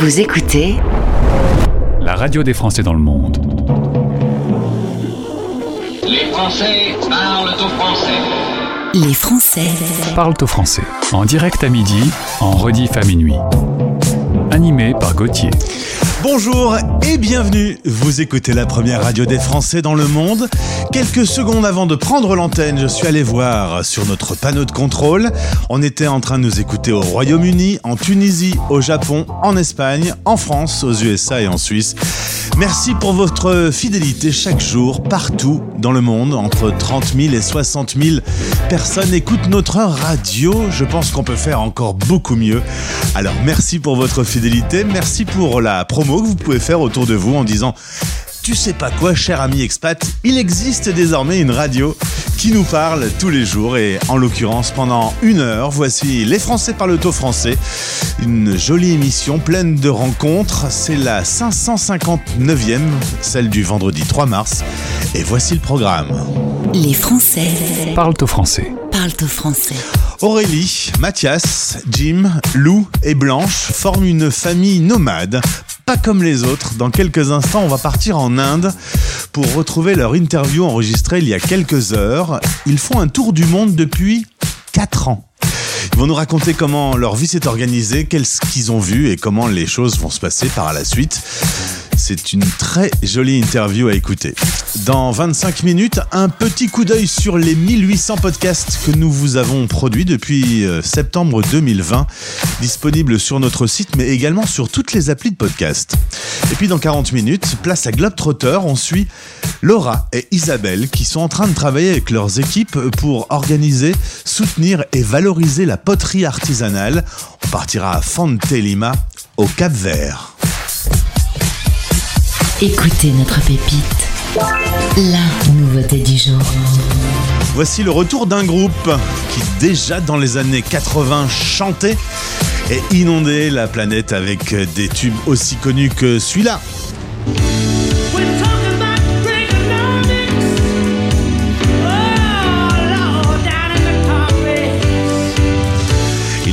Vous écoutez la radio des Français dans le monde. Les Français parlent au français. Les Français Parlent au français. En direct à midi, en rediff à minuit. Animé par Gauthier. Bonjour et bienvenue. Vous écoutez la première radio des Français dans le monde. Quelques secondes avant de prendre l'antenne, je suis allé voir sur notre panneau de contrôle. On était en train de nous écouter au Royaume-Uni, en Tunisie, au Japon, en Espagne, en France, aux USA et en Suisse. Merci pour votre fidélité chaque jour, partout dans le monde. Entre 30 000 et 60 000 personnes écoutent notre radio. Je pense qu'on peut faire encore beaucoup mieux. Alors merci pour votre fidélité, merci pour la promo que vous pouvez faire autour de vous en disant tu sais pas quoi, cher ami expat, il existe désormais une radio qui nous parle tous les jours et en l'occurrence pendant une heure, voici Les Français parlent au français, une jolie émission pleine de rencontres, c'est la 559e, celle du vendredi 3 mars, et voici le programme. Les Français Parlent au français. parlent au français. Aurélie, Mathias, Jim, Lou et Blanche forment une famille nomade, pas comme les autres. Dans quelques instants, on va partir en Inde pour retrouver leur interview enregistrée il y a quelques heures. Ils font un tour du monde depuis 4 ans. Ils vont nous raconter comment leur vie s'est organisée, qu'est-ce qu'ils ont vu et comment les choses vont se passer par la suite. C'est une très jolie interview à écouter. Dans 25 minutes, un petit coup d'œil sur les 1800 podcasts que nous vous avons produits depuis euh, septembre 2020, disponibles sur notre site mais également sur toutes les applis de podcast. Et puis dans 40 minutes, place à Globetrotter, on suit Laura et Isabelle qui sont en train de travailler avec leurs équipes pour organiser, soutenir et valoriser la poterie artisanale. On partira à Fontelima, au Cap Vert. Écoutez notre pépite. La nouveauté du jour. Voici le retour d'un groupe qui déjà dans les années 80 chantait et inondait la planète avec des tubes aussi connus que celui-là. Oh,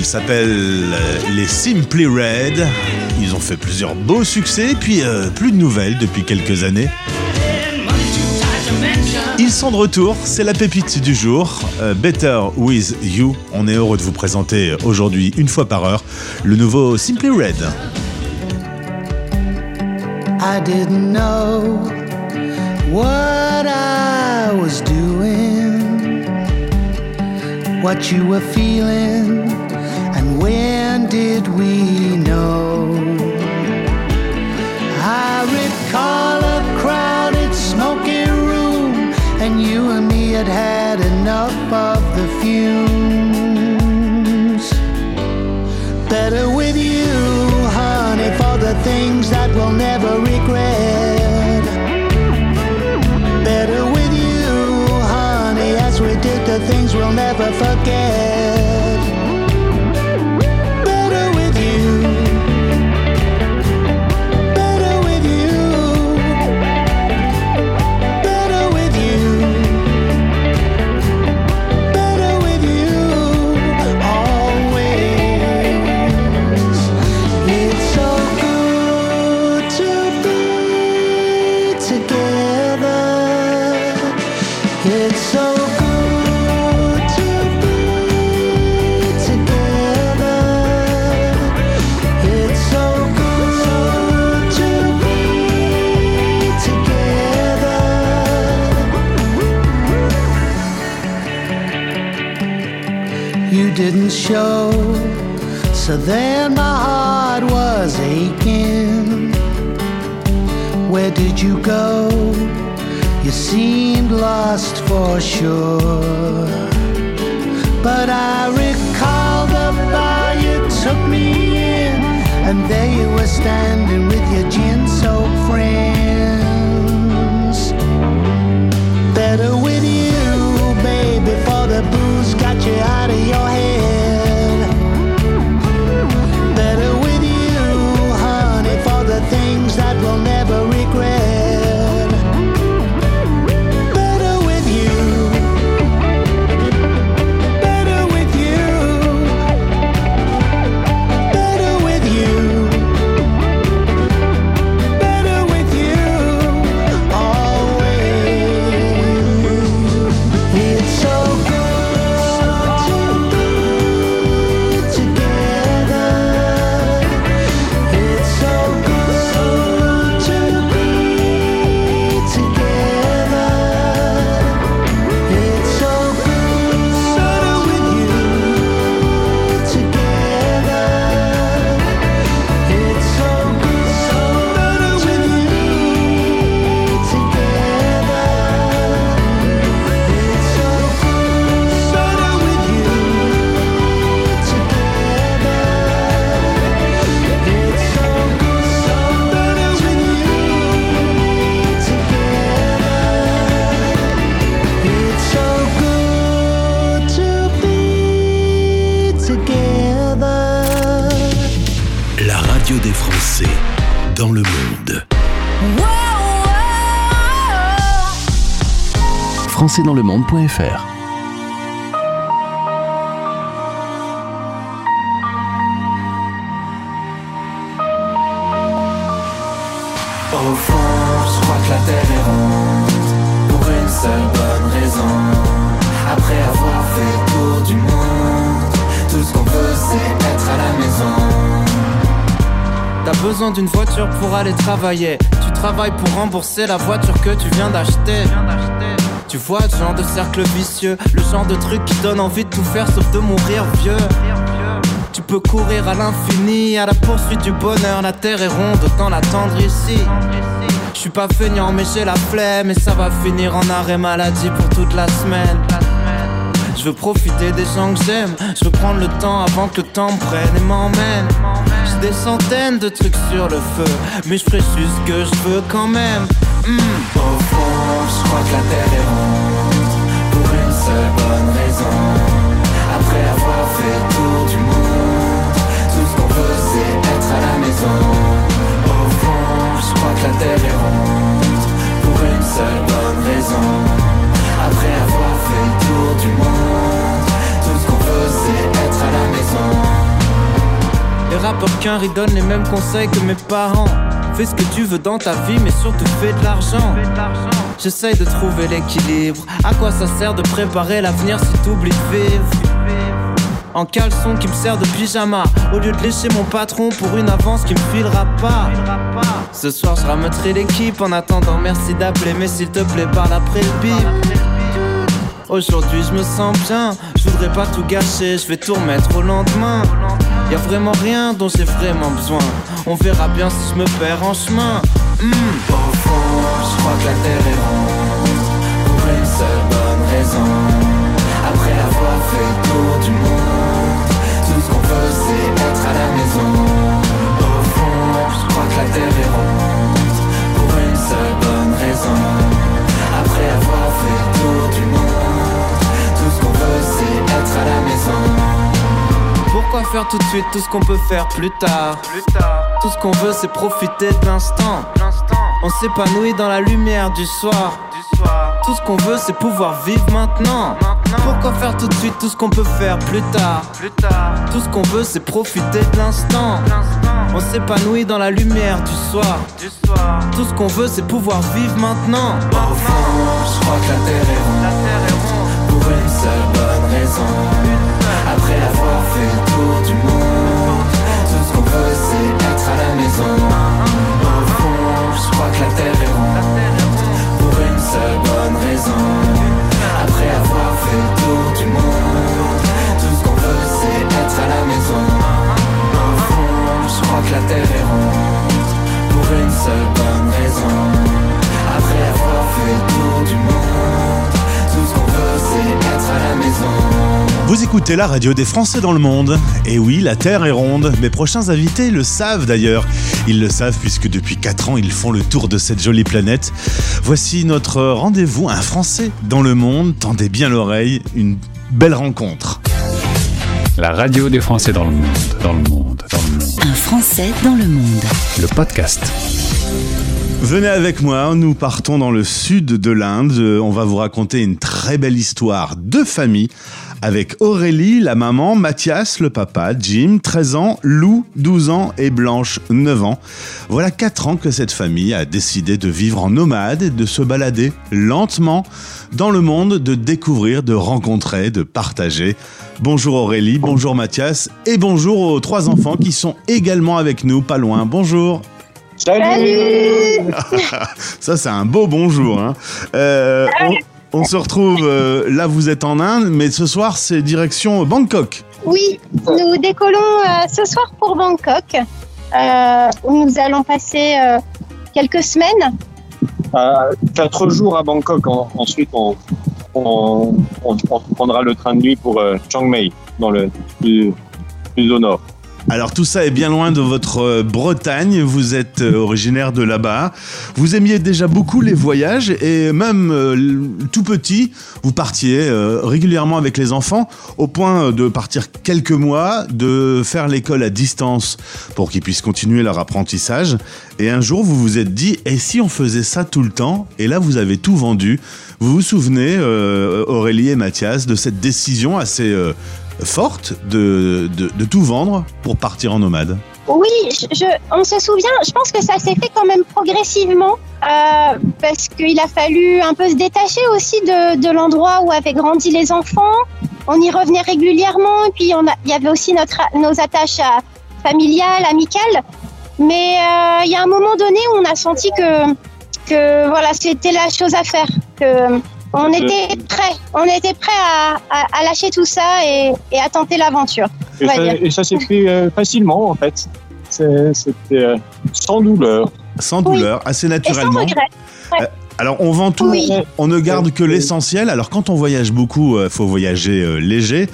s'appellent euh, les Simply Red. Ils ont fait plusieurs beaux succès, puis euh, plus de nouvelles depuis quelques années. Ils sont de retour, c'est la pépite du jour. Euh, Better With You. On est heureux de vous présenter aujourd'hui, une fois par heure, le nouveau Simply Red. I didn't know what I was doing, what you were feeling, and when did we know? I recall and you and me had had enough of the fumes. Better with you, honey, for the things that we'll never regret. Better with you, honey, as we did the things we'll never forget. Then my heart was aching. Where did you go? You seemed lost for sure. But I recall the bar you took me in, and there you were standing with your gin soaked friends. Better with you, baby, for the booze got you Françaisdanslemonde.fr Au fond, je crois que la terre est ronde Pour une seule bonne raison. Après avoir fait le tour du monde Tout ce qu'on veut c'est être à la maison. T'as besoin d'une voiture pour aller travailler. Tu travailles pour rembourser la voiture que tu viens d'acheter Tu vois le genre de cercle vicieux Le genre de truc qui donne envie de tout faire sauf de mourir vieux tu peux courir à l'infini, à la poursuite du bonheur. La terre est ronde, autant l'attendre ici. Je suis pas feignant, mais j'ai la flemme. Et ça va finir en arrêt maladie pour toute la semaine. Je veux profiter des gens que j'aime. Je veux prendre le temps avant que le temps me prenne et m'emmène. J'ai des centaines de trucs sur le feu, mais je ferai juste ce que je veux quand même. Au fond, je crois que la terre est ronde pour une seule bonne raison. Après avoir fait le tour du monde, tout ce qu'on veut c'est être à la maison. Au fond, je crois que la terre est ronde pour une seule bonne raison. Après avoir fait le tour du monde, tout ce qu'on veut c'est être à la maison. Les rappeurs qu'un donnent les mêmes conseils que mes parents. Fais ce que tu veux dans ta vie, mais surtout fais de l'argent. J'essaye de trouver l'équilibre. À quoi ça sert de préparer l'avenir si t'oublies de vivre? En caleçon qui me sert de pyjama. Au lieu de lécher mon patron pour une avance qui me filera pas. Ce soir je ramènerai l'équipe En attendant. Merci d'appeler Mais s'il te plaît parle après le bip. Aujourd'hui je me sens bien. Je voudrais pas tout gâcher. Je vais tout remettre au lendemain. Y a vraiment rien dont j'ai vraiment besoin On verra bien si je me perds en chemin. Hmm. Au fond je crois que la terre est ronde Pour une seule bonne raison. Après avoir fait tour du monde Tout ce qu'on veut c'est être à la maison. Au fond je crois que la terre est ronde Pour une seule bonne raison. Après avoir fait tour du monde Tout ce qu'on veut c'est être à la maison pourquoi faire tout de suite tout ce qu'on peut faire plus tard? Tout ce qu'on veut c'est profiter de l'instant. On s'épanouit dans la lumière du soir. Tout ce qu'on veut c'est pouvoir vivre maintenant. Pourquoi faire tout de suite tout ce qu'on peut faire plus tard? Tout ce qu'on veut c'est profiter de l'instant. On s'épanouit dans la lumière du soir. Tout ce qu'on veut c'est pouvoir vivre maintenant. Au fond je crois que la terre est ronde. Pour une seule bonne raison après avoir fait le tour du monde. Tout ce qu'on veut c'est être à la maison. Au fond je crois que la terre est ronde. Pour une seule bonne raison. Après avoir fait le tour du monde. Tout ce qu'on veut c'est être à la maison. Au fond je crois que la terre est ronde. Pour une seule bonne raison. Après avoir fait le tour du monde Tout ce qu'on veut c'est être à la maison Vous écoutez la radio des Français dans le monde. Et oui, la Terre est ronde. Mes prochains invités le savent d'ailleurs. Ils le savent puisque depuis 4 ans, ils font le tour de cette jolie planète. Voici notre rendez-vous, un Français dans le monde. Tendez bien l'oreille, une belle rencontre. La radio des Français dans le monde, dans le monde, dans le monde. Un Français dans le monde. Le podcast. Venez avec moi, nous partons dans le sud de l'Inde. On va vous raconter une très belle histoire de famille avec Aurélie, la maman, Mathias, le papa, Jim, 13 ans, Lou, 12 ans et Blanche, 9 ans. Voilà 4 ans que cette famille a décidé de vivre en nomade et de se balader lentement dans le monde, de découvrir, de rencontrer, de partager. Bonjour Aurélie, bonjour Mathias et bonjour aux trois enfants qui sont également avec nous, pas loin. Bonjour. Ça, c'est un beau bonjour. hein. Euh, on, on se retrouve, euh, là vous êtes en Inde, mais ce soir c'est direction Bangkok. Oui, nous décollons euh, ce soir pour Bangkok, euh, où nous allons passer euh, quelques semaines. Euh, quatre jours à Bangkok. En- ensuite, on, on, on- on prendra le train de nuit pour euh, Chiang Mai, dans le plus, plus au nord. Alors tout ça est bien loin de votre euh, Bretagne, vous êtes euh, originaire de là-bas. Vous aimiez déjà beaucoup les voyages et même euh, tout petit, vous partiez régulièrement avec les enfants au point de partir quelques mois, de faire l'école à distance pour qu'ils puissent continuer leur apprentissage. Et un jour, vous vous êtes dit, et si on faisait ça tout le temps? Et là, vous avez tout vendu. Vous vous souvenez, Aurélie et Mathias, de cette décision assez forte de, de, tout vendre pour partir en nomade Oui, on se souvient, je pense que ça s'est fait quand même progressivement, euh, parce qu'il a fallu un peu se détacher aussi de, de l'endroit où avaient grandi les enfants. On y revenait régulièrement, et puis on il y avait aussi notre, nos attaches à- familiales, amicales. Mais euh, il y a un moment donné où on a senti que, que voilà, c'était la chose à faire, que on était prêt, on était prêt à, à- à lâcher tout ça et, et à tenter l'aventure. Et ça, dire. et ça s'est fait euh, facilement, en fait. C'était euh, sans douleur. Sans douleur, assez Et sans naturellement. regret. Ouais. Alors on vend tout, Oui. on ne garde que l'essentiel. Alors quand on voyage beaucoup, il faut voyager euh, léger.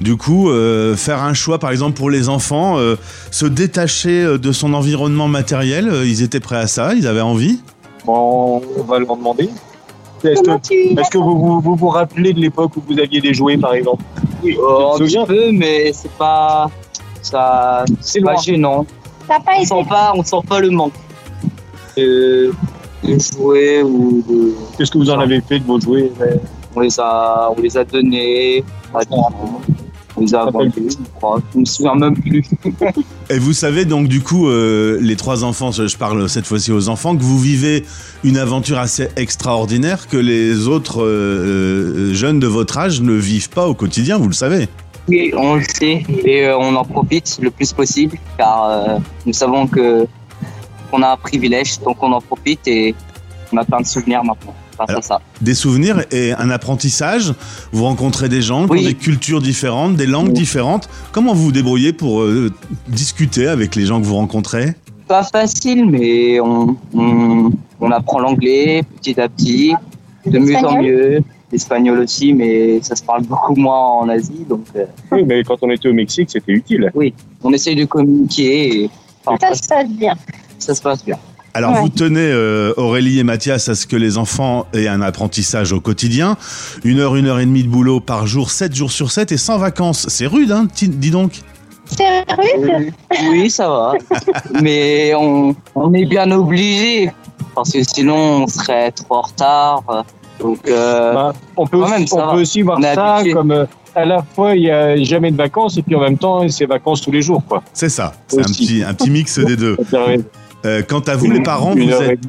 Du coup, euh, faire un choix par exemple pour les enfants, euh, se détacher euh, de son environnement matériel, euh, ils étaient prêts à ça, ils avaient envie? Bon, on va leur demander. Est-ce que, vous, vous vous vous rappelez de l'époque où vous aviez des jouets, par exemple Oui, te un peu, mais c'est pas. Ça, c'est pas gênant. Pas On été sent pas, on sent pas le manque de, de jouets ou de. Qu'est-ce que vous en avez fait de vos jouets On les a, on les a donnés. On a vendus, je crois. Je me souviens même plus. Et vous savez donc du coup, euh, les trois enfants, je parle cette fois-ci aux enfants, que vous vivez une aventure assez extraordinaire que les autres euh, euh, jeunes de votre âge ne vivent pas au quotidien, vous le savez. Oui, on le sait et euh, on en profite le plus possible car euh, nous savons que qu'on a un privilège, donc on en profite et on a plein de souvenirs maintenant grâce Alors, à ça. Des souvenirs et un apprentissage. Vous rencontrez des gens qui Oui. ont des cultures différentes, des langues Oui. différentes. Comment vous vous débrouillez pour euh, discuter avec les gens que vous rencontrez? Pas facile, mais on, on, on apprend l'anglais petit à petit, de mieux en L'espagnol mieux. L'espagnol aussi, mais ça se parle beaucoup moins en Asie, donc euh, Oui, mais quand on était au Mexique, c'était utile. on essaye de communiquer et enfin, Ça se passe bien. ça se passe bien. Alors Ouais. vous tenez euh, Aurélie et Mathias à ce que les enfants aient un apprentissage au quotidien, une heure, une heure et demie de boulot par jour, sept jours sur sept et sans vacances. C'est rude, hein Dis donc. C'est rude. Oui, ça va, mais on, on est bien obligé parce que sinon on serait trop en retard. Donc euh, Bah, on peut, quand aussi, même, ça on peut aussi voir ça habitué. comme euh, à la fois il n'y a jamais de vacances et puis en même temps c'est vacances tous les jours. Quoi. C'est ça. C'est un petit, un petit mix des deux. Euh, quant à vous les parents, vous êtes.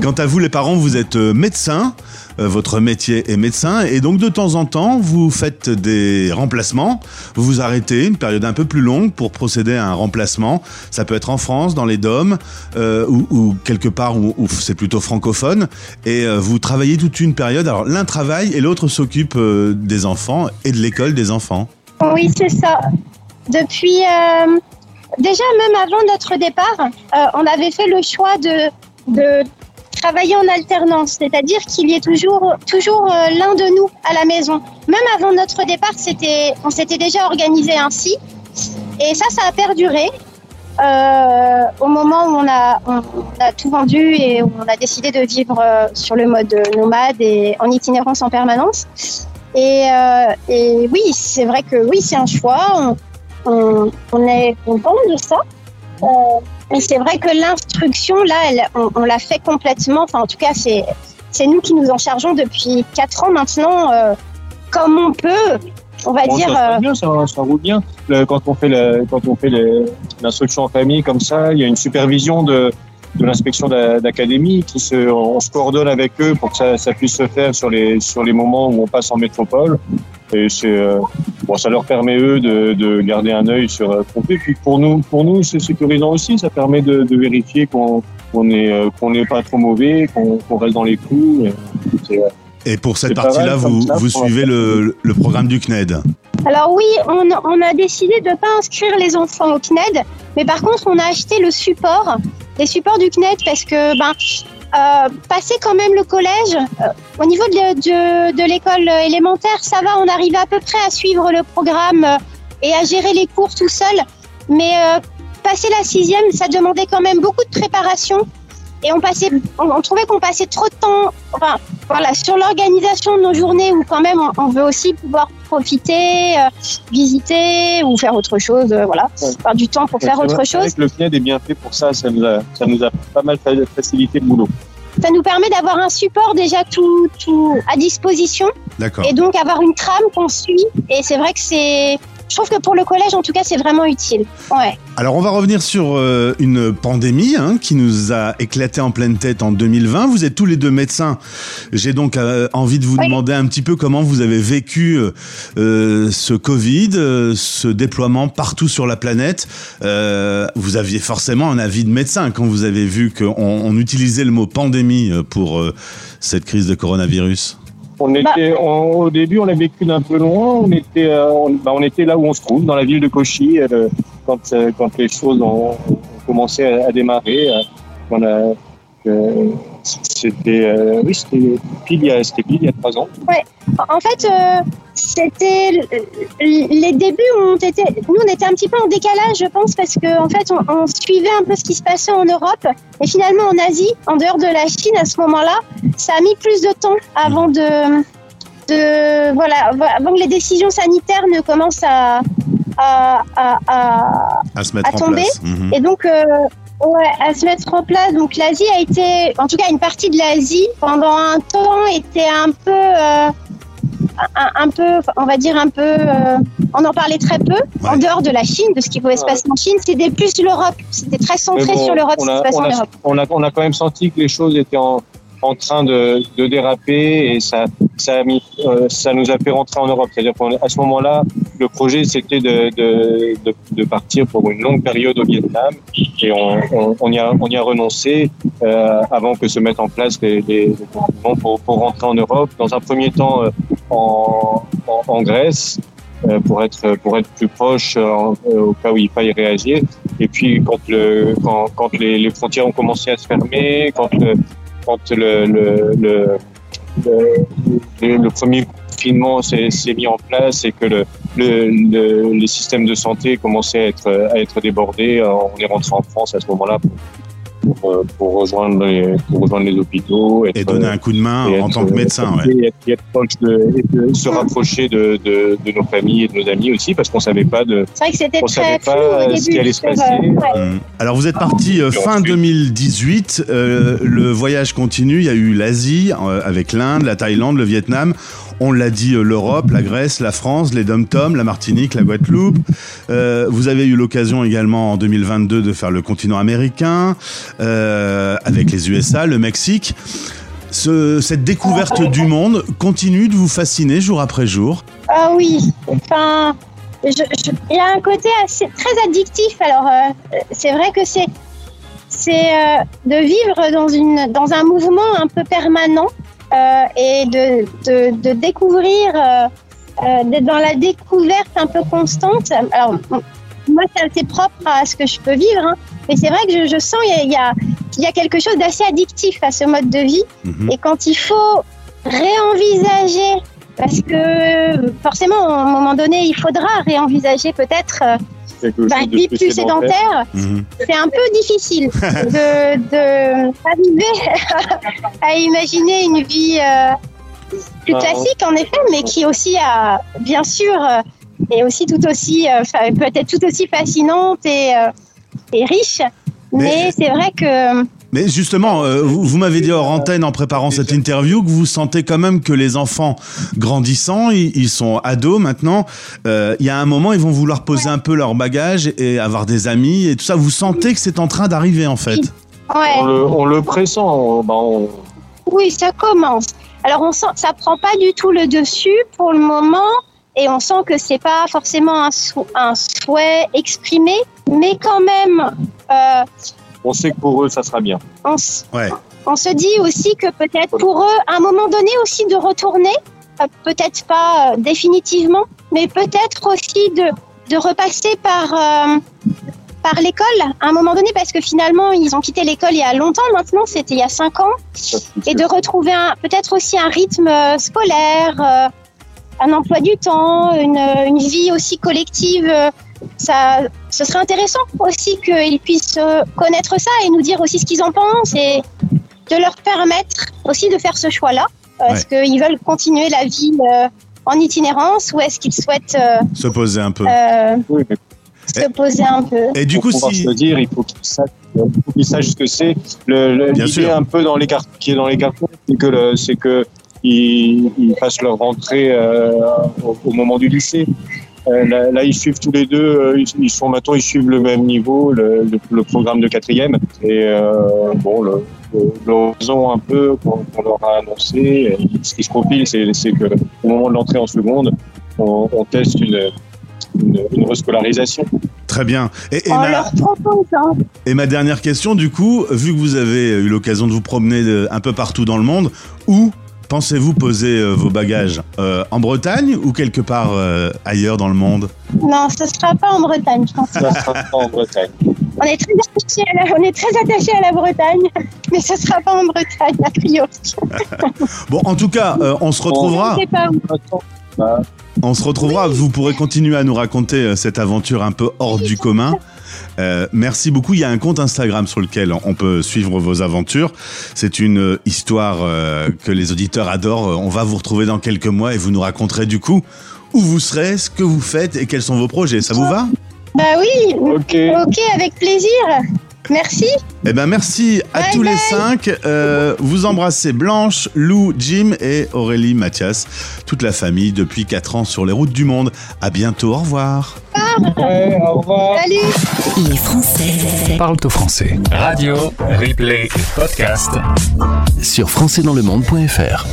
Quant à vous, les parents, vous êtes euh, médecin, euh, votre métier est médecin, et donc de temps en temps, vous faites des remplacements, vous vous arrêtez une période un peu plus longue pour procéder à un remplacement. Ça peut être en France, dans les DOM, euh, ou, ou quelque part où, où c'est plutôt francophone, et euh, vous travaillez toute une période. Alors l'un travaille et l'autre s'occupe euh, des enfants et de l'école des enfants. Oui, c'est ça. Depuis. Déjà, même avant notre départ, euh, on avait fait le choix de, de travailler en alternance, c'est-à-dire qu'il y ait toujours, toujours euh, l'un de nous à la maison. Même avant notre départ, on s'était déjà organisé ainsi. Et ça, ça a perduré. Euh, au moment où on a, on, a tout vendu et où on a décidé de vivre sur le mode nomade et en itinérance en permanence. Et, et oui, c'est vrai que oui, c'est un choix. On, on est content de ça. Euh, mais c'est vrai que l'instruction, là, elle, on, on l'a fait complètement. Enfin, en tout cas, c'est c'est nous qui nous en chargeons depuis quatre ans maintenant, euh, comme on peut. On va Bon, dire. ça, euh, passe bien, ça, ça roule bien. Le- quand on fait quand on fait l'instruction en famille comme ça, il y a une supervision de, de l'inspection d'a- d'académie qui se, on se coordonne avec eux pour que ça, ça puisse se faire sur les sur les moments où on passe en métropole. Et c'est euh, bon, ça leur permet eux de, de garder un œil sur euh, ce qu'on fait. Puis pour nous, pour nous, c'est sécurisant aussi. Ça permet de, de vérifier qu'on qu'on est euh, qu'on n'est pas trop mauvais, qu'on reste dans les clous. Et euh, pour cette partie-là, vous, ça vous suivez le, le programme du CNED. Alors oui, on, on a décidé de ne pas inscrire les enfants au CNED, mais par contre, on a acheté le support, les supports du CNED, parce que ben, euh, passer quand même le collège, euh, au niveau de, de, de l'école élémentaire, ça va, on arrive à peu près à suivre le programme et à gérer les cours tout seul. Mais euh, passer la sixième, ça demandait quand même beaucoup de préparation. Et on, passait, on, on trouvait qu'on passait trop de temps enfin, voilà, sur l'organisation de nos journées où quand même on, on veut aussi pouvoir profiter, euh, visiter ou faire autre chose. euh, voilà, avoir du temps pour faire C'est autre vrai- c'est vrai chose. que le CNED est bien fait pour ça, ça nous a, ça nous a pas mal fa- facilité le boulot. Ça nous permet d'avoir un support déjà tout, tout à disposition D'accord. et donc avoir une trame qu'on suit. Et c'est vrai que c'est. Je trouve que pour le collège, en tout cas, c'est vraiment utile. Ouais. Alors on va revenir sur euh, une pandémie hein, qui nous a éclaté en pleine tête en 2020. Vous êtes tous les deux médecins. J'ai donc euh, envie de vous demander un petit peu comment vous avez vécu euh, ce Covid, ce déploiement partout sur la planète. Vous aviez forcément un avis de médecin quand vous avez vu qu'on on utilisait le mot pandémie pour cette crise de coronavirus. On était, on- au début, on a vécu d'un peu loin. On était, euh, on, bah, on était là où on se trouve, dans la ville de Cauchy, euh, quand, euh, quand les choses ont, ont commencé à, à démarrer. euh, on a, euh, c'était, euh, oui, c'était pile, il y a- c'était pile il y a trois ans. Ouais. En fait, euh, c'était les débuts ont été. Nous, on était un petit peu en décalage, je pense, parce que en fait, on, on suivait un peu ce qui se passait en Europe, et finalement en Asie, en dehors de la Chine, à ce moment-là, ça a mis plus de temps avant de, de voilà, avant que les décisions sanitaires ne commencent à à, à, à, À se mettre à en tomber. place. Mhm. Et donc, euh, ouais, à se mettre en place. Donc, l'Asie a été, en tout cas, une partie de l'Asie, pendant un temps, était un peu, euh, un, un peu, on va dire un peu, euh, on en parlait très peu, en dehors de la Chine, de ce qui pouvait se passer en Chine. C'était plus l'Europe. C'était très centré bon, sur l'Europe, ce on qui se passait on en a- Europe. on a- on a quand même senti que les choses étaient en, en train de, de déraper et ça, ça, a mis, euh, ça nous a fait rentrer en Europe. C'est-à-dire qu'à ce moment-là, le projet c'était de, de, de, de partir pour une longue période au Vietnam et on, on, y, a, on y a renoncé euh, avant que se mettent en place les, les, les pour, pour rentrer en Europe. Dans un premier temps euh, en, en, en Grèce euh, pour être pour être plus proche euh, euh, au cas où il faille réagir. Et puis quand le quand, quand les, les frontières ont commencé à se fermer, quand le quand le le, le, premier confinement s'est mis en place et que le, le, le- les systèmes de santé commençaient à être à être débordés, euh, on est rentré en France à ce moment-là pour, euh, pour rejoindre les pour rejoindre les hôpitaux Et donner un coup de main et en être- tant que médecin. ouais. et être, et être proche de, et de se rapprocher de, de, de nos familles et de nos amis aussi parce qu'on savait pas de vrai que on savait pas début. ce qui allait se euh, passer. ouais. Mm. Alors vous êtes parti euh, fin 2018, euh, le voyage continue, il y a eu l'Asie euh, avec l'Inde, la Thaïlande, le Vietnam, on l'a dit euh, l'Europe, la Grèce, la France, les Dom-Tom, la Martinique, la Guadeloupe. Euh, vous avez eu l'occasion également en 2022 de faire le continent américain euh, avec les USA, le Mexique. Ce- cette découverte du monde continue de vous fasciner jour après jour. Ah oui, enfin, il y a un côté assez très addictif. Alors, c'est vrai que c'est c'est de vivre dans une dans un mouvement un peu permanent euh, et de, de, de découvrir euh, euh, d'être dans la découverte un peu constante. Alors, moi, c'est assez propre à ce que je peux vivre, hein. mais c'est vrai que je, je sens il y y y a quelque chose d'assez addictif à ce mode de vie. Et quand il faut réenvisager, parce que forcément, à un moment donné, il faudra réenvisager peut-être quelque bah, chose de plus sédentaire. C'est un peu difficile de, de arriver à imaginer une vie euh, plus Ah, classique, en effet, mais qui aussi a, bien sûr, est aussi tout aussi, euh, peut-être tout aussi fascinante et, euh, et riche. Mais, c'est vrai que Mais justement, euh, vous, vous m'avez dit hors antenne en préparant cette interview que vous sentez quand même que les enfants grandissant, ils, ils sont ados maintenant, euh, il y a un moment, ils vont vouloir poser un peu leur bagage et avoir des amis et tout ça. Vous sentez que c'est en train d'arriver en fait ouais. On le, on le pressent. on- bah, on- Oui, ça commence. Alors on sent, ça prend pas du tout le dessus pour le moment, et on sent que c'est pas forcément un, sou- un souhait exprimé, mais quand même, euh, on sait que pour eux, ça sera bien. on, s- Ouais. on se dit aussi que peut-être pour eux, à un moment donné aussi de retourner, euh, peut-être pas euh, définitivement, mais peut-être aussi de, de repasser par euh, par l'école à un moment donné, parce que finalement ils ont quitté l'école il y a longtemps maintenant, c'était il y a cinq ans et de retrouver un- peut-être aussi un rythme scolaire, euh, un emploi du temps, une, une vie aussi collective. euh, Ça, ce serait intéressant aussi qu'ils puissent euh, connaître ça et nous dire aussi ce qu'ils en pensent et de leur permettre aussi de faire ce choix-là. Euh, Est-ce qu'ils veulent continuer la vie euh, en itinérance ou est-ce qu'ils souhaitent euh, Se poser un peu. euh, Oui, se poser un peu Et du coup, si. se le dire, il faut qu'ils sachent, qu'ils ce que c'est. L'idée un peu dans les cartes, qui est dans les cartons, c'est que le- c'est que ils, ils fassent leur rentrée euh, au, au moment du lycée. Euh, là, là, ils suivent tous les deux. euh, Ils, sont maintenant, ils suivent le même niveau, le, le, le programme de quatrième. Et euh, bon, le, l'horizon un peu qu'on, leur a annoncé, et ce qui se profile, c'est, c'est que au moment de l'entrée en seconde, on, on teste une, une, une rescolarisation. Très bien. Et, et ma, et dernière question, du coup, vu que vous avez eu l'occasion de vous promener un peu partout dans le monde, où pensez-vous poser euh, vos bagages Euh, En Bretagne ou quelque part euh, ailleurs dans le monde? Non, ce sera pas en Bretagne, je pense. Ça sera pas en Bretagne. On est très attaché à la, on est très attaché à la Bretagne, mais ce sera pas en Bretagne a priori. Bon, en tout cas, euh, on se retrouvera. Je sais pas. On se retrouvera. Vous pourrez continuer à nous raconter cette aventure un peu hors du commun. Euh, merci beaucoup. Il y a un compte Instagram sur lequel on peut suivre vos aventures. C'est une euh, histoire euh, que les auditeurs adorent. On va vous retrouver dans quelques mois et vous nous raconterez du coup où vous serez, ce que vous faites et quels sont vos projets. Ça vous va? Bah oui, ok. ok, avec plaisir. Merci. Eh ben merci à Bye tous les cinq. Euh, vous embrassez Blanche, Lou, Jim et Aurélie Mathias, toute la famille depuis 4 ans sur les routes du monde. À bientôt. Au revoir. Ouais, au revoir. Salut. Les Français Parle au français. Radio, replay et podcast. Sur françaisdanslemonde.fr.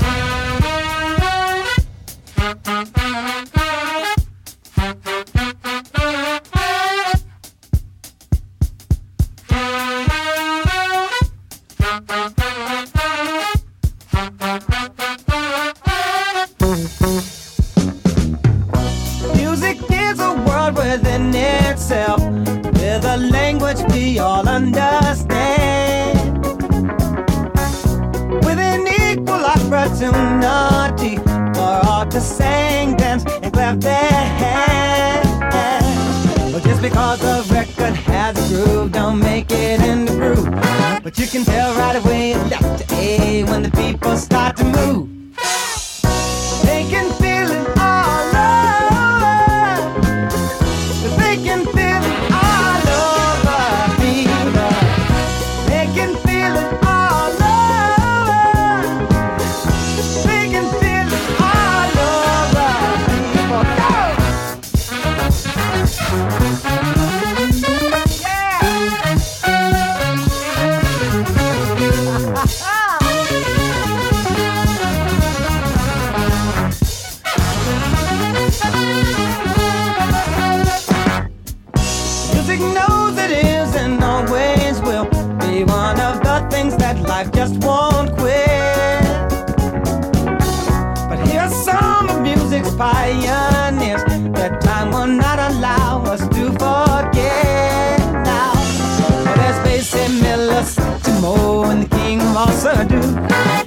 All do.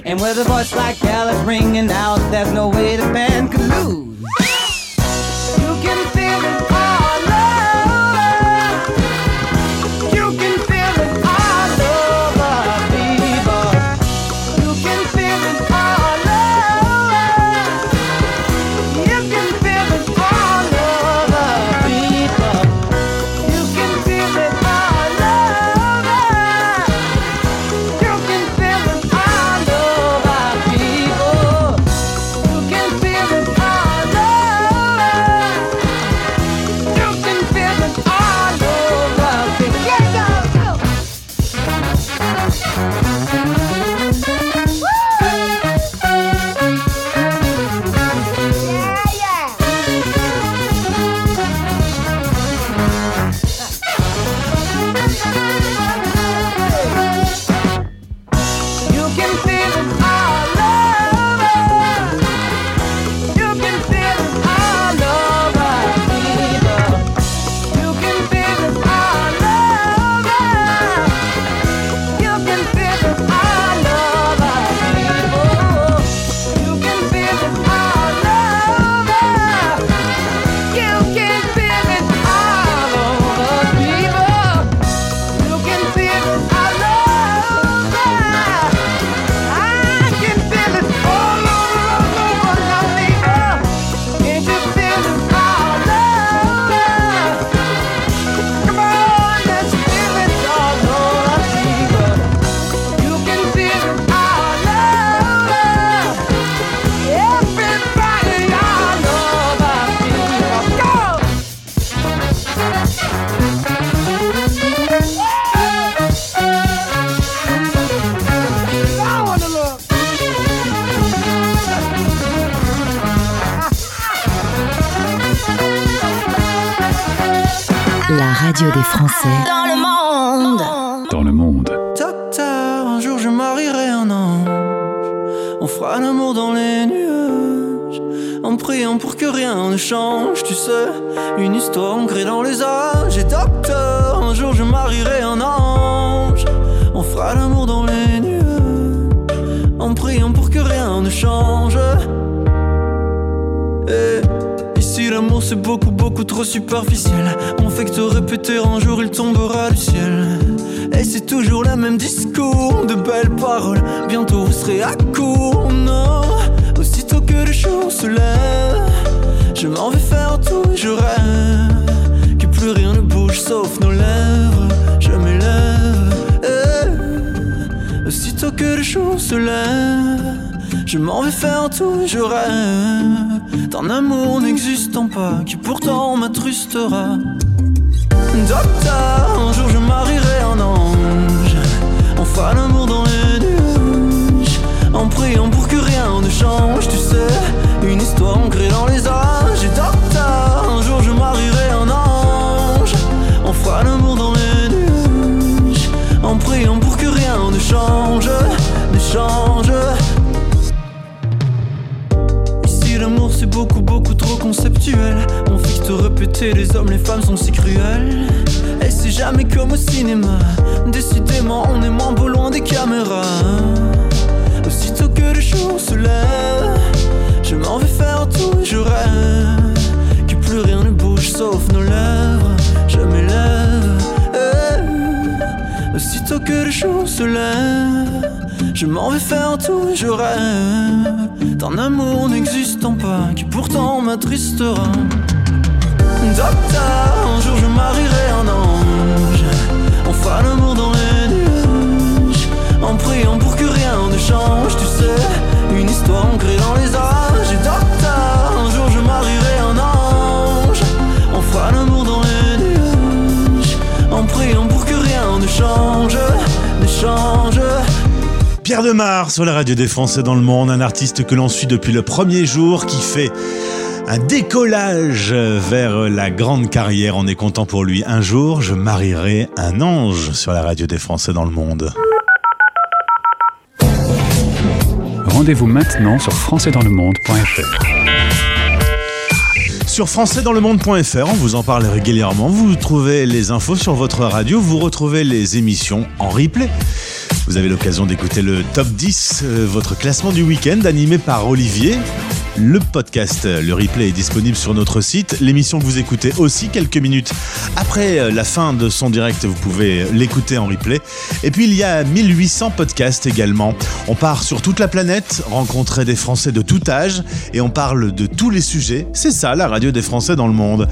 And with a voice like Alice ringing out, there's no way the band could lose. Toujours le même discours de belles paroles Bientôt vous serez à court, non Aussitôt que le jour se lève Je m'en vais faire tout je rêve Que plus rien ne bouge sauf nos lèvres Je m'élève eh. Aussitôt que le jour se lève je m'en vais faire tout, je rêve d'un amour n'existant pas qui pourtant m'attrustera. Docteur, un jour je marierai un ange. On fera l'amour dans les nuages, en priant pour que rien ne change. Tu sais, une histoire ancrée dans les âges. Et docteur, un jour je marierai un ange. On fera l'amour dans les nuages, en priant pour que rien ne change, ne change. Ici l'amour c'est beaucoup beaucoup trop conceptuel Les hommes les femmes sont si cruels Et c'est jamais comme au cinéma Décidément on est moins beau loin des caméras Aussitôt que le jour se lève Je m'en vais faire tout et je rêve Que plus rien ne bouge sauf nos lèvres Je m'élève eh. Aussitôt que le jour se lève je m'en vais faire tout et je rêve d'un amour n'existant pas qui pourtant m'attristera. Docteur, un jour je marierai un ange. On fera l'amour dans les nuages, en priant pour que rien ne change. Tu sais, une histoire ancrée dans les âges. Docteur, un jour je marierai un ange. On fera l'amour dans les nuages, en priant pour que rien ne change, ne change. Pierre Demar sur la radio des Français dans le monde, un artiste que l'on suit depuis le premier jour qui fait un décollage vers la grande carrière. On est content pour lui. Un jour, je marierai un ange sur la radio des Français dans le monde. Rendez-vous maintenant sur françaisdanslemonde.fr. Sur françaisdanslemonde.fr, on vous en parle régulièrement. Vous trouvez les infos sur votre radio, vous retrouvez les émissions en replay. Vous avez l'occasion d'écouter le top 10, euh, votre classement du week-end animé par Olivier. Le podcast, le replay est disponible sur notre site. L'émission que vous écoutez aussi quelques minutes après euh, la fin de son direct, vous pouvez l'écouter en replay. Et puis il y a 1800 podcasts également. On part sur toute la planète, rencontrer des Français de tout âge et on parle de tous les sujets. C'est ça la radio des Français dans le monde.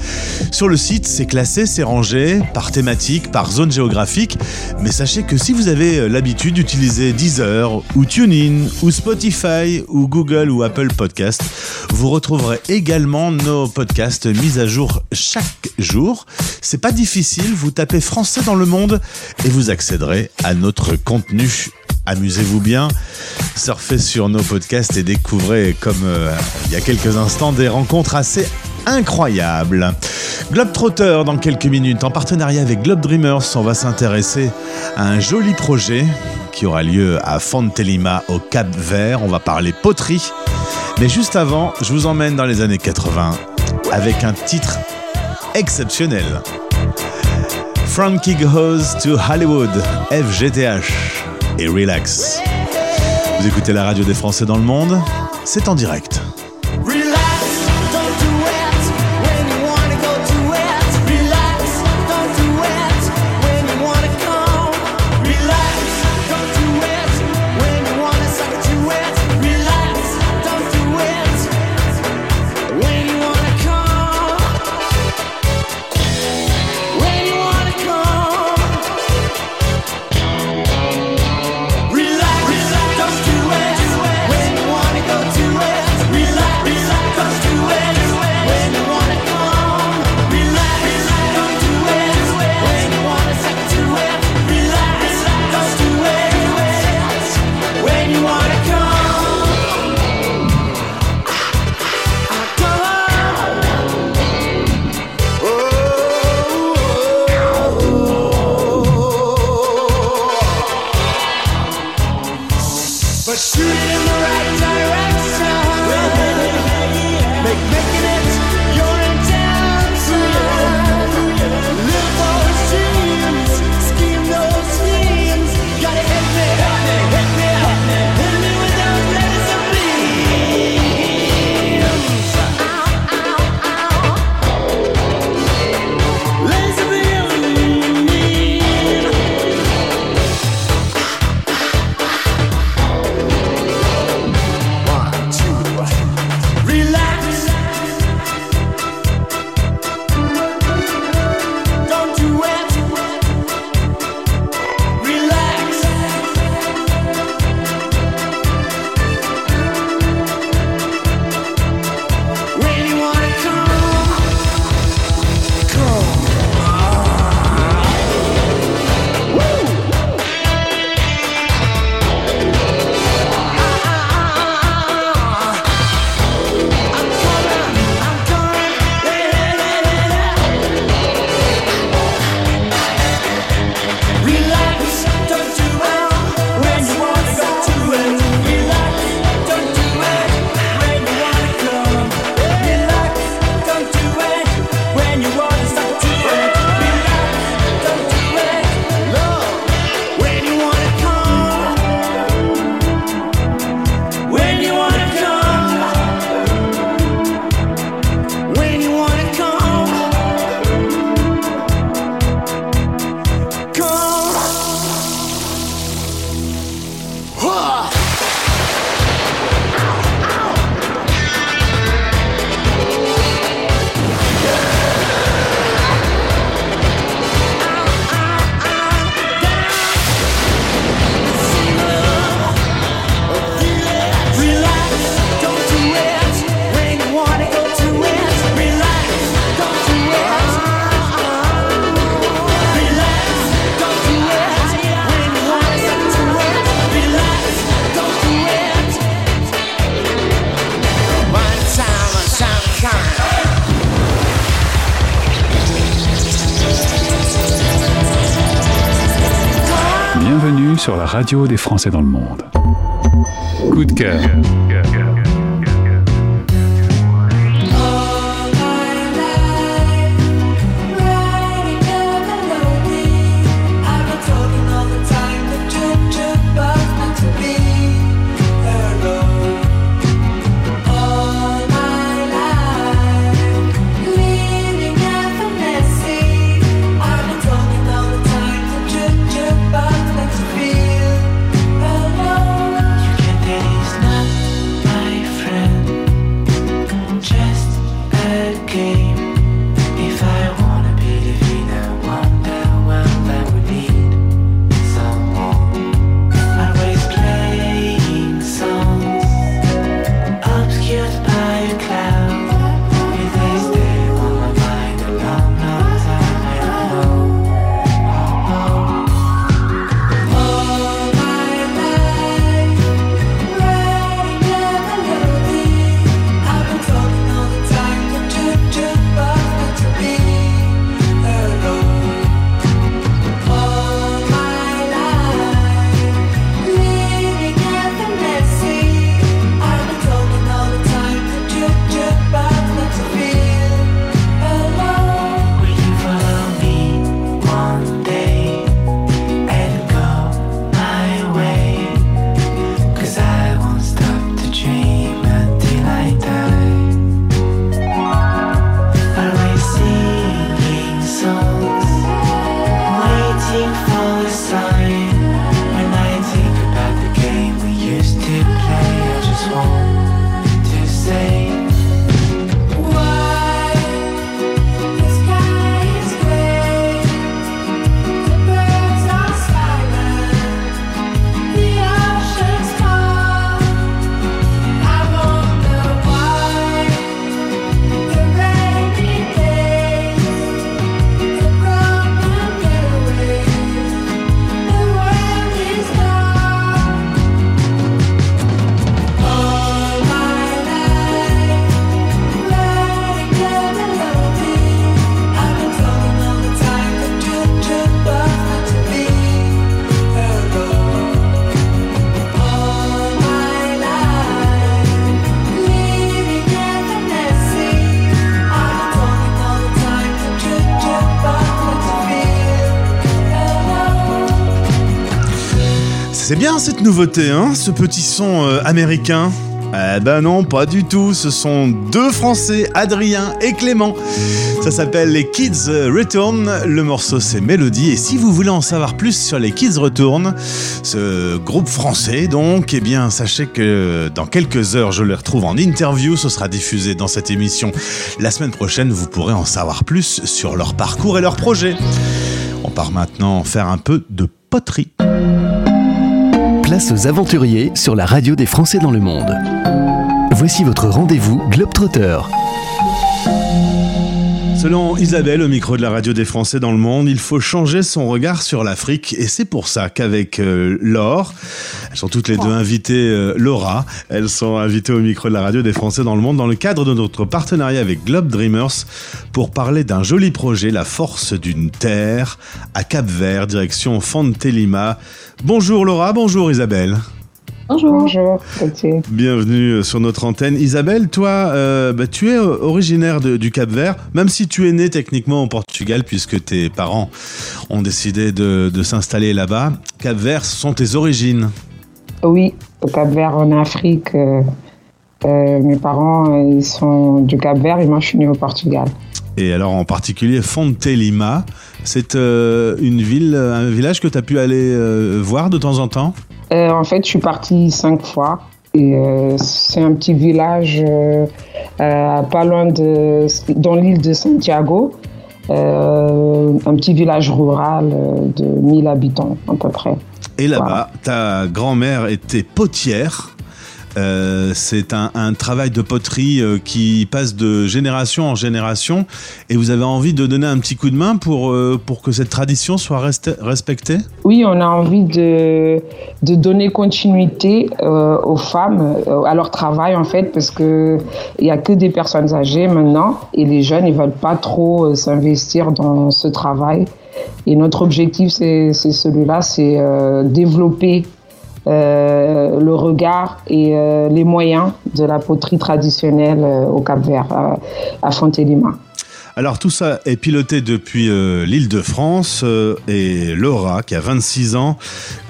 Sur le site, c'est classé, c'est rangé par thématique, par zone géographique. Mais sachez que si vous avez euh, l'habitude d'utiliser Deezer ou TuneIn ou Spotify ou Google ou Apple Podcast, vous retrouverez également nos podcasts mis à jour chaque jour. C'est pas difficile, vous tapez français dans le monde et vous accéderez à notre contenu. Amusez-vous bien, surfez sur nos podcasts et découvrez, comme euh, il y a quelques instants, des rencontres assez incroyables. Globetrotter dans quelques minutes, en partenariat avec Globe Dreamers, on va s'intéresser à un joli projet qui aura lieu à Fontelima au Cap Vert. On va parler poterie. Mais juste avant, je vous emmène dans les années 80 avec un titre exceptionnel. Frankie Goes to Hollywood, FGTH et Relax. Vous écoutez la radio des Français dans le monde, c'est en direct. Radio des Français dans le monde. Coup de cœur. C'est bien cette nouveauté, hein, ce petit son euh, américain. Eh ben non, pas du tout. Ce sont deux Français, Adrien et Clément. Ça s'appelle les Kids Return. Le morceau c'est Mélodie. Et si vous voulez en savoir plus sur les Kids Return, ce groupe français, donc, eh bien, sachez que dans quelques heures, je les retrouve en interview. Ce sera diffusé dans cette émission la semaine prochaine. Vous pourrez en savoir plus sur leur parcours et leurs projets. On part maintenant faire un peu de poterie. Place aux aventuriers sur la radio des Français dans le monde. Voici votre rendez-vous Globetrotter. Selon Isabelle, au micro de la radio des Français dans le monde, il faut changer son regard sur l'Afrique. Et c'est pour ça qu'avec euh, Laure, elles sont toutes les deux invitées, euh, Laura, elles sont invitées au micro de la radio des Français dans le monde dans le cadre de notre partenariat avec Globe Dreamers pour parler d'un joli projet, la force d'une terre, à Cap Vert, direction Fontelima. Bonjour Laura, bonjour Isabelle. Bonjour. Bonjour, Gauthier. Bienvenue euh, sur notre antenne. Isabelle, toi, euh, bah, tu es euh, originaire de- du Cap Vert, même si tu es né techniquement au Portugal, puisque tes parents ont décidé de, de s'installer là-bas. Cap Vert, ce sont tes origines. Oui, au Cap Vert, en Afrique. euh, euh, mes parents, ils sont du Cap Vert et moi, je suis née au Portugal. Et alors en particulier Fontelima, c'est euh, une ville, un village que tu as pu aller euh, voir de temps en temps? Euh, en fait, je suis partie cinq fois. Et euh, c'est un petit village euh, pas loin de. dans l'île de Santiago. Un petit village rural de 1000 habitants à peu près. Et là-bas, ta grand-mère était potière. Euh, c'est un, travail de poterie euh, qui passe de génération en génération et vous avez envie de donner un petit coup de main pour, euh, pour que cette tradition soit reste- respectée? Oui, on a envie de, de donner continuité aux femmes, à leur travail en fait, parce que il y a que des personnes âgées maintenant et les jeunes ils veulent pas trop s'investir dans ce travail. Et notre objectif c'est celui-là, c'est développer euh, le regard et euh, les moyens de la poterie traditionnelle euh, au Cap-Vert, à, Fontélimar. Alors tout ça est piloté depuis l'île de France et Laura, qui a 26 ans,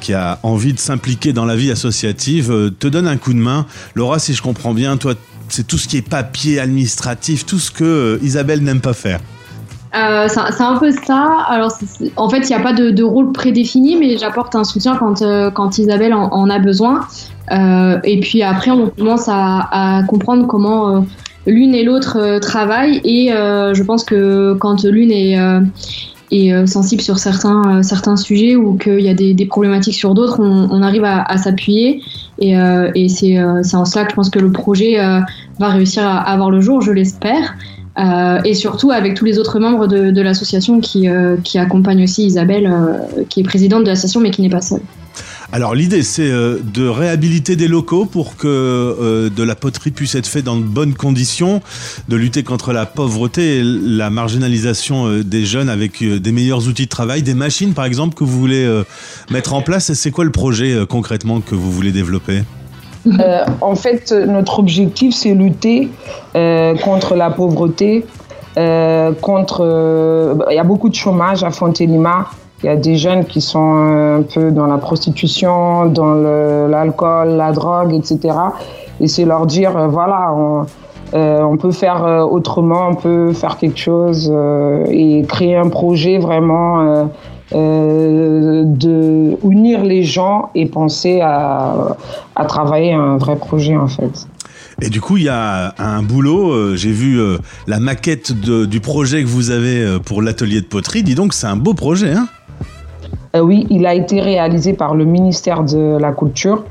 qui a envie de s'impliquer dans la vie associative, te donne un coup de main. Laura, si je comprends bien, toi, c'est tout ce qui est papier, administratif, tout ce que Isabelle n'aime pas faire. Euh, c'est un peu ça. Alors, en fait, il n'y a pas de, de rôle prédéfini, mais j'apporte un soutien quand, euh, quand Isabelle en, en a besoin. Euh, et puis après, on commence à, à comprendre comment euh, l'une et l'autre euh, travaillent. Et je pense que quand l'une est, est sensible sur certains, certains sujets ou qu'il y a des, des problématiques sur d'autres, on, on arrive à, à s'appuyer. Et, et c'est en cela que je pense que le projet va réussir à, à voir le jour, je l'espère. Euh, et surtout avec tous les autres membres de, l'association qui, euh, accompagnent aussi Isabelle, euh, qui est présidente de l'association mais qui n'est pas seule. Alors l'idée, c'est euh, de réhabiliter des locaux pour que de la poterie puisse être faite dans de bonnes conditions, de lutter contre la pauvreté et la marginalisation des jeunes avec des meilleurs outils de travail, des machines par exemple que vous voulez mettre en place. C'est quoi le projet concrètement que vous voulez développer? Euh, en fait, notre objectif, c'est lutter euh, contre la pauvreté, euh, contre. Il y a beaucoup de chômage à Fontélimar. Il y a des jeunes qui sont un peu dans la prostitution, dans l'alcool, la drogue, etc. Et c'est leur dire, voilà, on, peut faire autrement, on peut faire quelque chose et créer un projet vraiment euh, de unir les gens et penser à, à travailler un vrai projet en fait. Et du coup, il y a un boulot. euh, J'ai vu euh, la maquette de- du projet que vous avez pour l'atelier de poterie. Dis donc, c'est un beau projet, hein Euh, oui, il a été réalisé par le ministère de la Culture,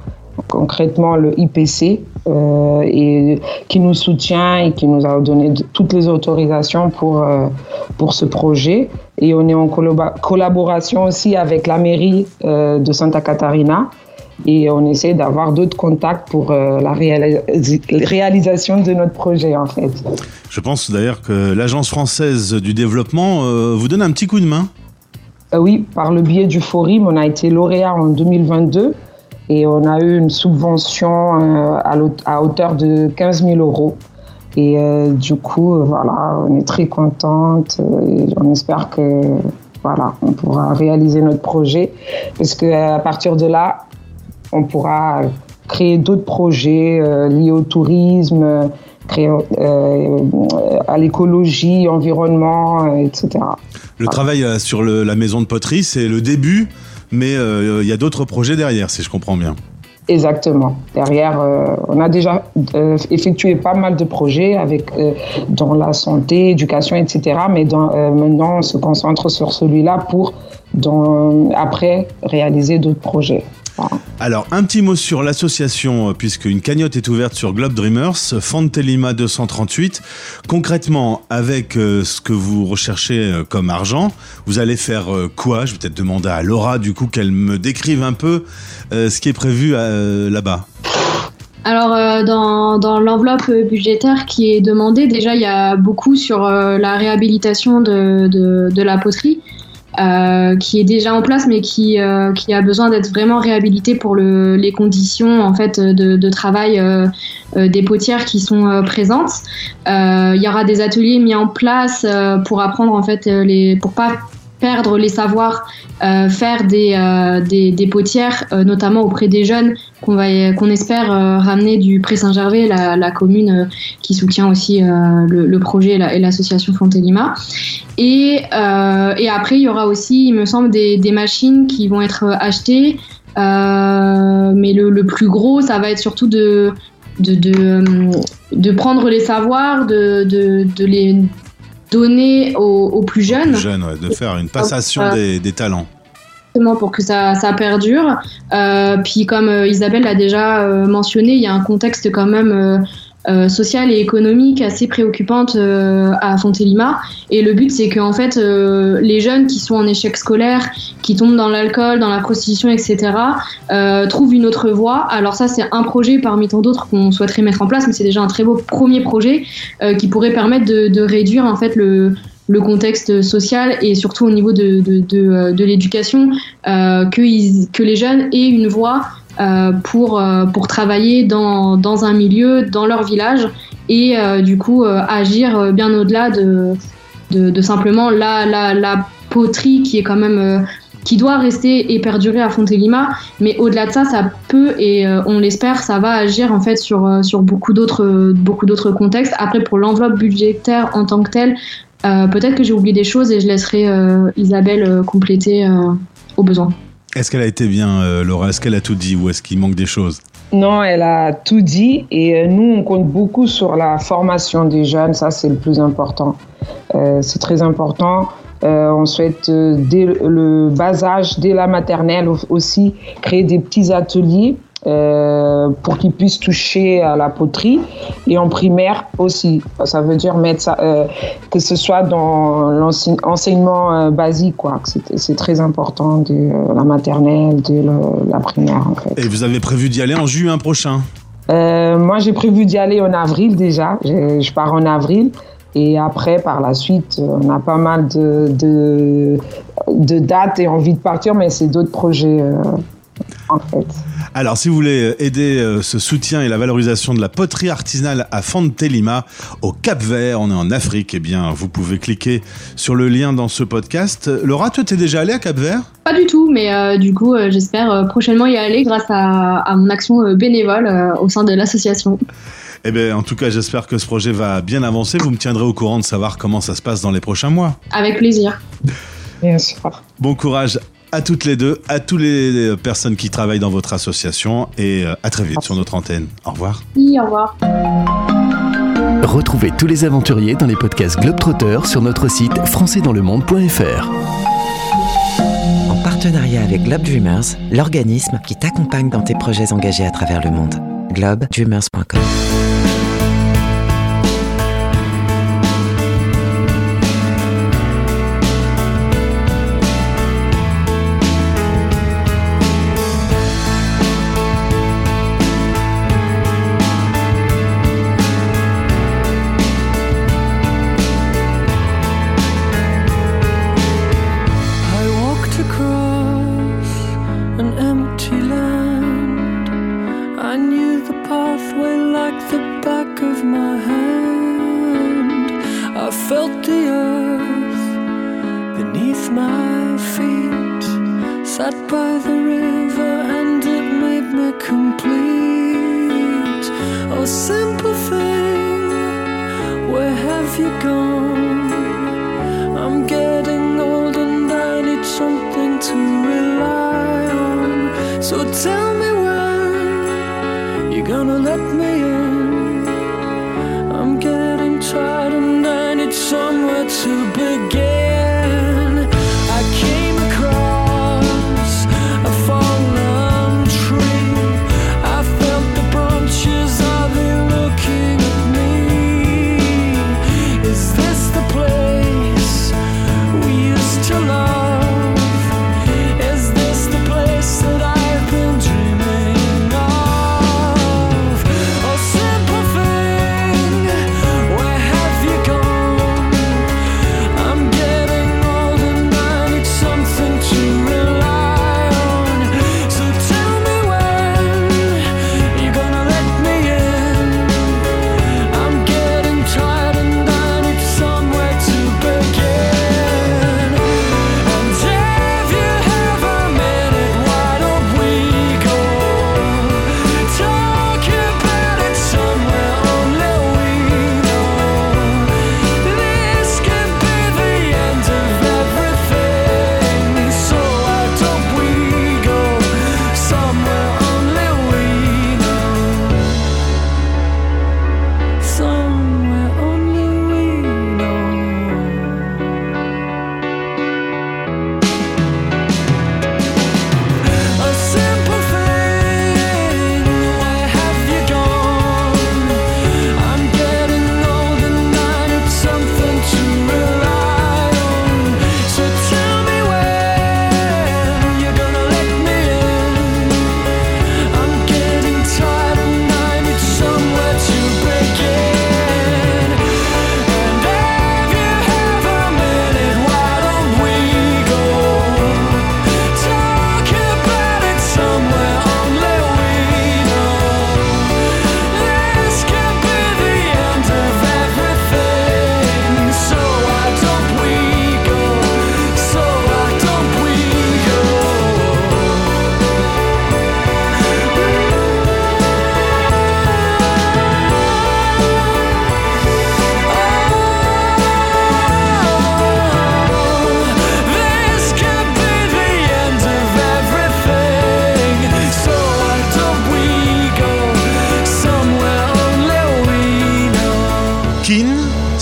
concrètement le IPC, euh, et qui nous soutient et qui nous a donné toutes les autorisations pour, euh, pour ce projet. Et on est en collaboration aussi avec la mairie euh, de Santa Catarina. Et on essaie d'avoir d'autres contacts pour euh, la réalis- réalisation de notre projet, en fait. Je pense d'ailleurs que l'Agence française du développement euh, vous donne un petit coup de main. Oui, par le biais du Forum, on a été lauréat en 2022 et on a eu une subvention à hauteur de 15 000 euros. Et euh, du coup, euh, voilà, on est très contente euh, et on espère que voilà, on pourra réaliser notre projet parce qu'à partir de là, on pourra créer d'autres projets liés au tourisme, créer, à l'écologie, environnement, etc. Le travail sur le- la maison de poterie, c'est le début, mais il y a d'autres projets derrière, si je comprends bien. Exactement. Derrière, euh, on a déjà euh, effectué pas mal de projets avec euh, dans la santé, éducation, etc. Mais dans, euh, maintenant, on se concentre sur celui-là pour dans, après réaliser d'autres projets. Alors, un petit mot sur l'association, euh, puisque une cagnotte est ouverte sur Globe Dreamers, Fantelima 238. Concrètement, avec euh, ce que vous recherchez euh, comme argent, vous allez faire euh, quoi? Je vais peut-être demander à Laura, du coup, qu'elle me décrive un peu ce qui est prévu là-bas. Alors, euh, dans, dans l'enveloppe budgétaire qui est demandée, déjà, il y a beaucoup sur euh, la réhabilitation de, de, de la poterie, euh, qui est déjà en place, mais qui, euh, qui a besoin d'être vraiment réhabilitée pour le, les conditions en fait, de, de travail euh, euh, des potières qui sont euh, présentes. Euh, il y aura des ateliers mis en place pour apprendre, en fait, les, pour pas perdre les savoirs, euh, faire des, euh, des, des potières, euh, notamment auprès des jeunes qu'on espère ramener du Pré Saint-Gervais, la, la commune qui soutient aussi le, projet et la- l'association Fontelima. Et, et après, il y aura aussi, il me semble, des, des machines qui vont être achetées. Mais le, le plus gros, ça va être surtout de, de, de, de prendre les savoirs, de, de, de les donner aux, aux plus jeunes. Jeune, ouais, de faire une passation Euh, des, des talents. Exactement, pour que ça, ça perdure. Euh, puis comme euh, Isabelle l'a déjà euh, mentionné, il y a un contexte quand même euh, euh, social et économique assez préoccupante euh, à Fontélimar. Et le but, c'est qu'en fait, euh, les jeunes qui sont en échec scolaire, qui tombent dans l'alcool, dans la prostitution, etc., euh, trouvent une autre voie. Alors ça, c'est un projet parmi tant d'autres qu'on souhaiterait mettre en place, mais c'est déjà un très beau premier projet euh, qui pourrait permettre de, de réduire en fait le le contexte social et surtout au niveau de, de, de, euh, l'éducation, que, que les jeunes aient une voie pour, euh, pour travailler dans, dans un milieu, dans leur village et euh, du coup euh, agir euh, bien au-delà de, de, simplement la, la, la poterie qui est quand même euh, qui doit rester et perdurer à Fontélimar, mais au-delà de ça, ça peut et euh, on l'espère, ça va agir en fait sur, euh, sur beaucoup d'autres beaucoup d'autres contextes. Après, pour l'enveloppe budgétaire en tant que telle, euh, peut-être que j'ai oublié des choses et je laisserai euh, Isabelle euh, compléter euh, au besoin. Est-ce qu'elle a été bien, euh, Laura? Est-ce qu'elle a tout dit ou est-ce qu'il manque des choses? Non, elle a tout dit et euh, nous, on compte beaucoup sur la formation des jeunes, ça c'est le plus important. Euh, c'est très important. On souhaite, dès le bas âge, dès la maternelle au- aussi, créer des petits ateliers euh, pour qu'ils puissent toucher à la poterie et en primaire aussi. Ça veut dire mettre ça, euh, que ce soit dans l'enseignement euh, basique, quoi. C'est très important de la maternelle, de la- la primaire en fait. Et vous avez prévu d'y aller en juin prochain? Euh, moi, j'ai prévu d'y aller en avril déjà. Je, je pars en avril. Et après, par la suite, on a pas mal de, de, de dates et envie de partir, mais c'est d'autres projets en fait. Alors, si vous voulez aider euh, ce soutien et la valorisation de la poterie artisanale à Fontelima, au Cap Vert, on est en Afrique, eh bien, vous pouvez cliquer sur le lien dans ce podcast. Laura, toi, t'es déjà allé à Cap Vert? Pas du tout, mais euh, du coup, euh, j'espère euh, prochainement y aller grâce à, à mon action euh, bénévole euh, au sein de l'association. Eh bien, en tout cas, j'espère que ce projet va bien avancer. Vous me tiendrez au courant de savoir comment ça se passe dans les prochains mois. Avec plaisir. Bien sûr. Bon courage à toutes les deux, à toutes les personnes qui travaillent dans votre association et euh, à très vite sur notre antenne. Au revoir. Oui, au revoir. Retrouvez tous les aventuriers dans les podcasts Globetrotter sur notre site françaisdanslemonde.fr. En partenariat avec Globe Dreamers, l'organisme qui t'accompagne dans tes projets engagés à travers le monde. globedreamers.com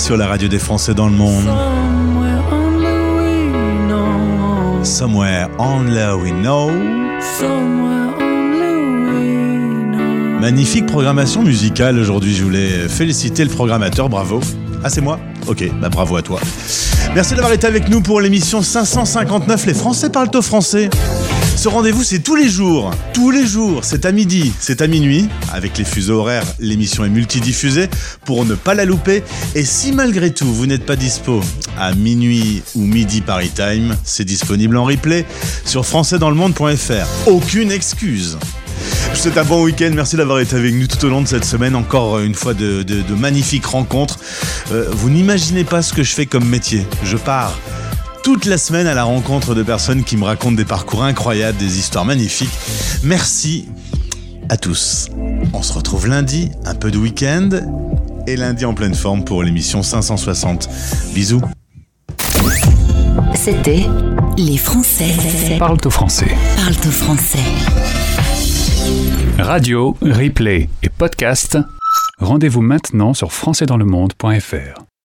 sur la radio des Français dans le monde. Somewhere only we know. Magnifique programmation musicale aujourd'hui. Je voulais féliciter le programmateur. Bravo. Ah, c'est moi Ok, bah bravo à toi. Merci d'avoir été avec nous pour l'émission 559 Les Français parlent au français. Ce rendez-vous, c'est tous les jours. Tous les jours. C'est à midi, c'est à minuit. Avec les fuseaux horaires, l'émission est multidiffusée pour ne pas la louper. Et si malgré tout, vous n'êtes pas dispo à minuit ou midi Paris Time, c'est disponible en replay sur françaisdanslemonde.fr. Aucune excuse. Souhaite un bon week-end. Merci d'avoir été avec nous tout au long de cette semaine. Encore une fois de magnifiques rencontres. Euh, vous n'imaginez pas ce que je fais comme métier. Je pars toute la semaine à la rencontre de personnes qui me racontent des parcours incroyables, des histoires magnifiques. Merci à tous. On se retrouve lundi, un peu de week-end et lundi en pleine forme pour l'émission 560. Bisous. C'était Les Français Parle au français. parlent au français. Radio, replay et podcast. Rendez-vous maintenant sur françaisdanslemonde.fr.